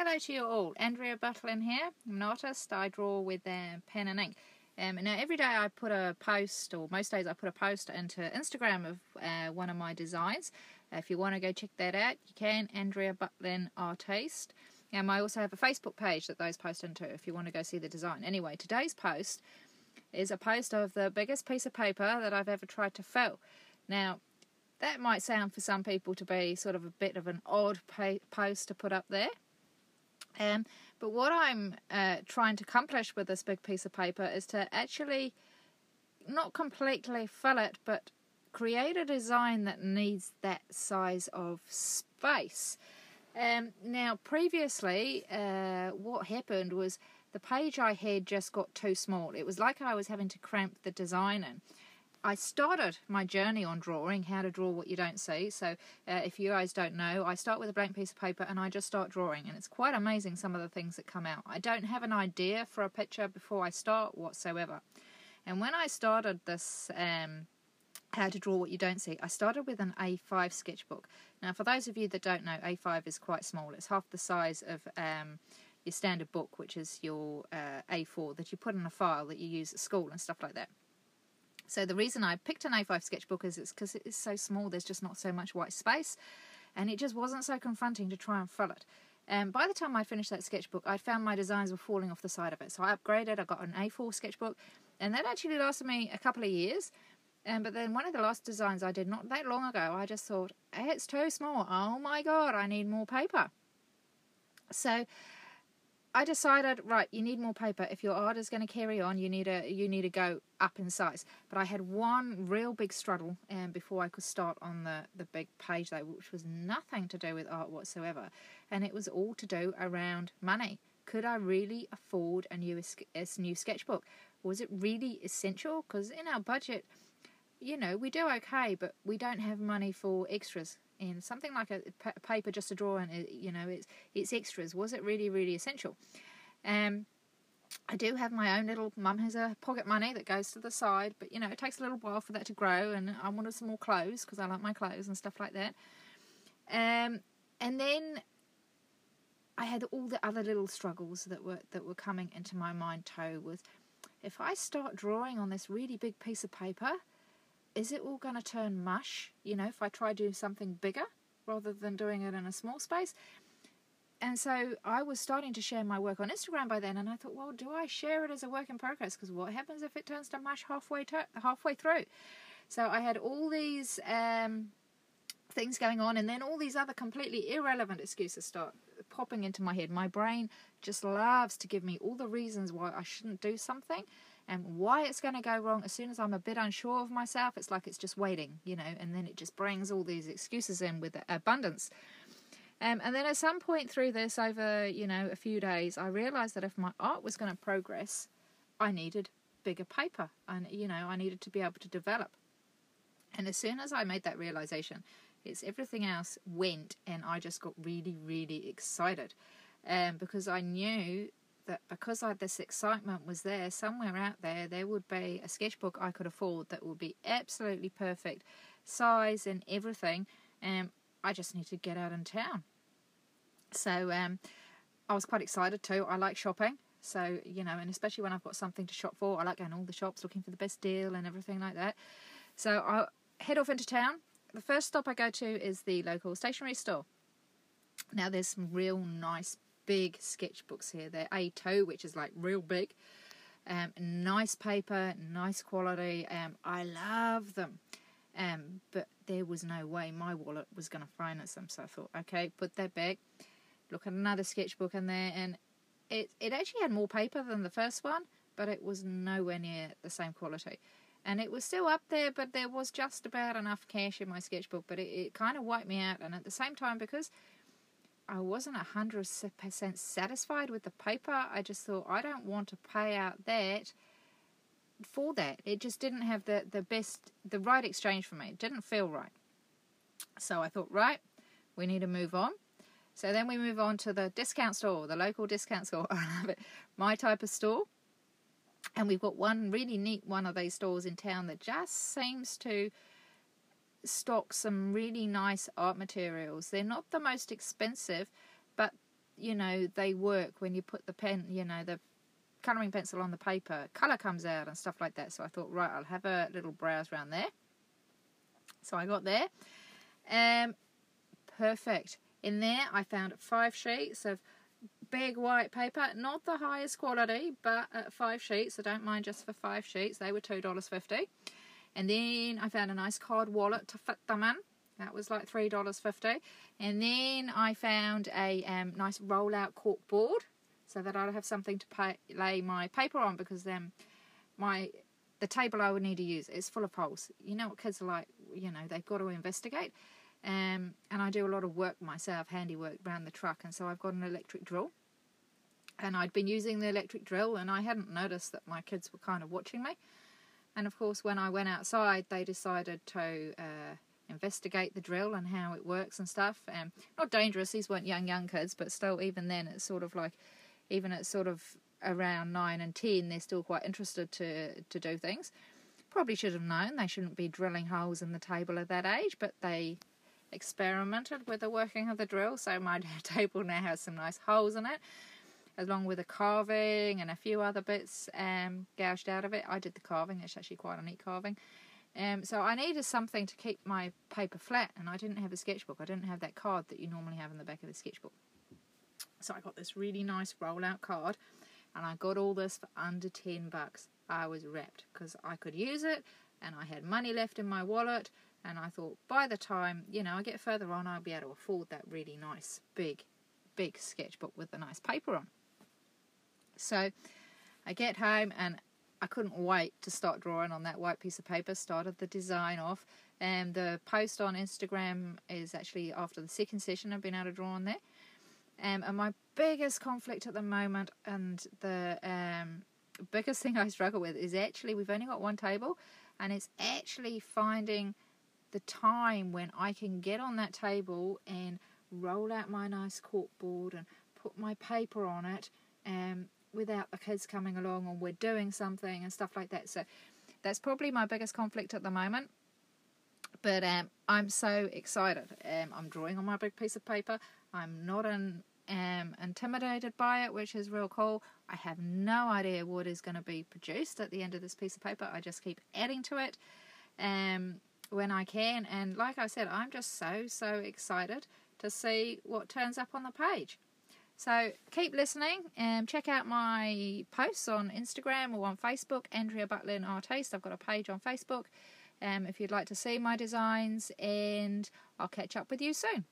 Hello to you all. Andrea Butlin here. I'm an artist. I draw with uh, pen and ink. Um, now, every day I put a post, or most days I put a post into Instagram of uh, one of my designs. Uh, if you want to go check that out, you can. Andrea Butlin Artiste. And I also have a Facebook page that those post into if you want to go see the design. Anyway, today's post is a post of the biggest piece of paper that I've ever tried to fill. Now, that might sound for some people to be sort of a bit of an odd post to put up there. Um, but what I'm uh, trying to accomplish with this big piece of paper is to actually not completely fill it, but create a design that needs that size of space. Um, now, previously, uh, what happened was the page I had just got too small. It was like I was having to cramp the design in. I started my journey on drawing, how to draw what you don't see. So, uh, if you guys don't know, I start with a blank piece of paper and I just start drawing, and it's quite amazing some of the things that come out. I don't have an idea for a picture before I start whatsoever. And when I started this, um, how to draw what you don't see, I started with an A5 sketchbook. Now, for those of you that don't know, A5 is quite small, it's half the size of. Um, your standard book, which is your uh, A4 that you put in a file that you use at school and stuff like that. So the reason I picked an A5 sketchbook is it's because it is so small, there's just not so much white space, and it just wasn't so confronting to try and fill it. And by the time I finished that sketchbook, I found my designs were falling off the side of it. So I upgraded, I got an A4 sketchbook, and that actually lasted me a couple of years. Um, but then one of the last designs I did not that long ago, I just thought, it's too small. Oh my god, I need more paper. So I decided, right, you need more paper. If your art is going to carry on, you need to you need to go up in size. But I had one real big struggle, and um, before I could start on the the big page though, which was nothing to do with art whatsoever, and it was all to do around money. Could I really afford a new a new sketchbook? Was it really essential? Because in our budget, you know, we do okay, but we don't have money for extras in something like a, paper just to draw and you know it's it's extras was it really really essential um I do have my own little mum has a pocket money that goes to the side, but you know it takes a little while for that to grow, and I wanted some more clothes because I like my clothes and stuff like that. Um, and then I had all the other little struggles that were that were coming into my mind too. With if I start drawing on this really big piece of paper, is it all going to turn mush? You know, if I try doing something bigger rather than doing it in a small space. And so I was starting to share my work on Instagram by then, and I thought, well, do I share it as a work in progress? Because what happens if it turns to mush halfway halfway through? So I had all these um, things going on, and then all these other completely irrelevant excuses start popping into my head. My brain just loves to give me all the reasons why I shouldn't do something and why it's going to go wrong as soon as I'm a bit unsure of myself. It's like it's just waiting, you know, and then it just brings all these excuses in with abundance. Um, and then at some point through this, over you know a few days, I realised that if my art was going to progress, I needed bigger paper, and you know I needed to be able to develop. And as soon as I made that realization, it's everything else went, and I just got really, really excited, um, because I knew that because I, this excitement was there, somewhere out there, there would be a sketchbook I could afford that would be absolutely perfect, size and everything. And I just need to get out in town. So um, I was quite excited too. I like shopping. So, you know, and especially when I've got something to shop for, I like going all the shops looking for the best deal and everything like that. So I head off into town. The first stop I go to is the local stationery store. Now, there's some real nice big sketchbooks here. They're A2, which is like real big. Um, nice paper, nice quality. Um, I love them. Um, but there was no way my wallet was going to finance them. So I thought, okay, put that back. Look at another sketchbook in there, and it it actually had more paper than the first one, but it was nowhere near the same quality. And it was still up there, but there was just about enough cash in my sketchbook. But it, it kind of wiped me out. And at the same time, because I wasn't a hundred percent satisfied with the paper. I just thought I don't want to pay out that for that. It just didn't have the the best, the right exchange for me. It didn't feel right. So I thought, right, we need to move on. So then we move on to the discount store, the local discount store. I love it, my type of store. And we've got one really neat one of these stores in town that just seems to stock some really nice art materials. They're not the most expensive, but you know they work when you put the pen, you know the colouring pencil on the paper, colour comes out and stuff like that. So I thought, right, I'll have a little browse around there. So I got there. Um, perfect. In there, I found five sheets of big white paper, not the highest quality, but uh, five sheets. I don't mind just for five sheets. They were two dollars fifty. And then I found a nice card wallet to fit them in. That was like three dollars fifty. And then I found a um, nice roll-out cork board so that I'd have something to pay, lay my paper on because um, my the table I would need to use is full of holes. You know what kids are like. You know they've got to investigate. Um, and I do a lot of work myself, handiwork around the truck, and so I've got an electric drill. And I'd been using the electric drill, and I hadn't noticed that my kids were kind of watching me. And of course, when I went outside, they decided to uh, investigate the drill and how it works and stuff. Um, not dangerous; these weren't young young kids, but still, even then, it's sort of like, even at sort of around nine and ten, they're still quite interested to to do things. Probably should have known they shouldn't be drilling holes in the table at that age, but they experimented with the working of the drill, so my table now has some nice holes in it, along with the carving and a few other bits um, gouged out of it. I did the carving; it's actually quite a neat carving. Um, so I needed something to keep my paper flat, and I didn't have a sketchbook. I didn't have that card that you normally have in the back of the sketchbook. So I got this really nice roll-out card, and I got all this for under ten bucks. I was rapt because I could use it, and I had money left in my wallet and I thought by the time you know I get further on, I'll be able to afford that really nice big, big sketchbook with the nice paper on. So I get home and I couldn't wait to start drawing on that white piece of paper. Started the design off, and the post on Instagram is actually after the second session. I've been able to draw on there. Um, and my biggest conflict at the moment, and the um, biggest thing I struggle with, is actually we've only got one table, and it's actually finding the time when I can get on that table and roll out my nice cork board and put my paper on it um, without the kids coming along or we're doing something and stuff like that. So that's probably my biggest conflict at the moment. But um, I'm so excited. Um, I'm drawing on my big piece of paper. I'm not um, intimidated by it, which is real cool. I have no idea what is going to be produced at the end of this piece of paper. I just keep adding to it. Um, when I can. And like I said, I'm just so, so excited to see what turns up on the page. So keep listening and check out my posts on Instagram or on Facebook, Andrea Butlin Artiste. I've got a page on Facebook um, if you'd like to see my designs, and I'll catch up with you soon.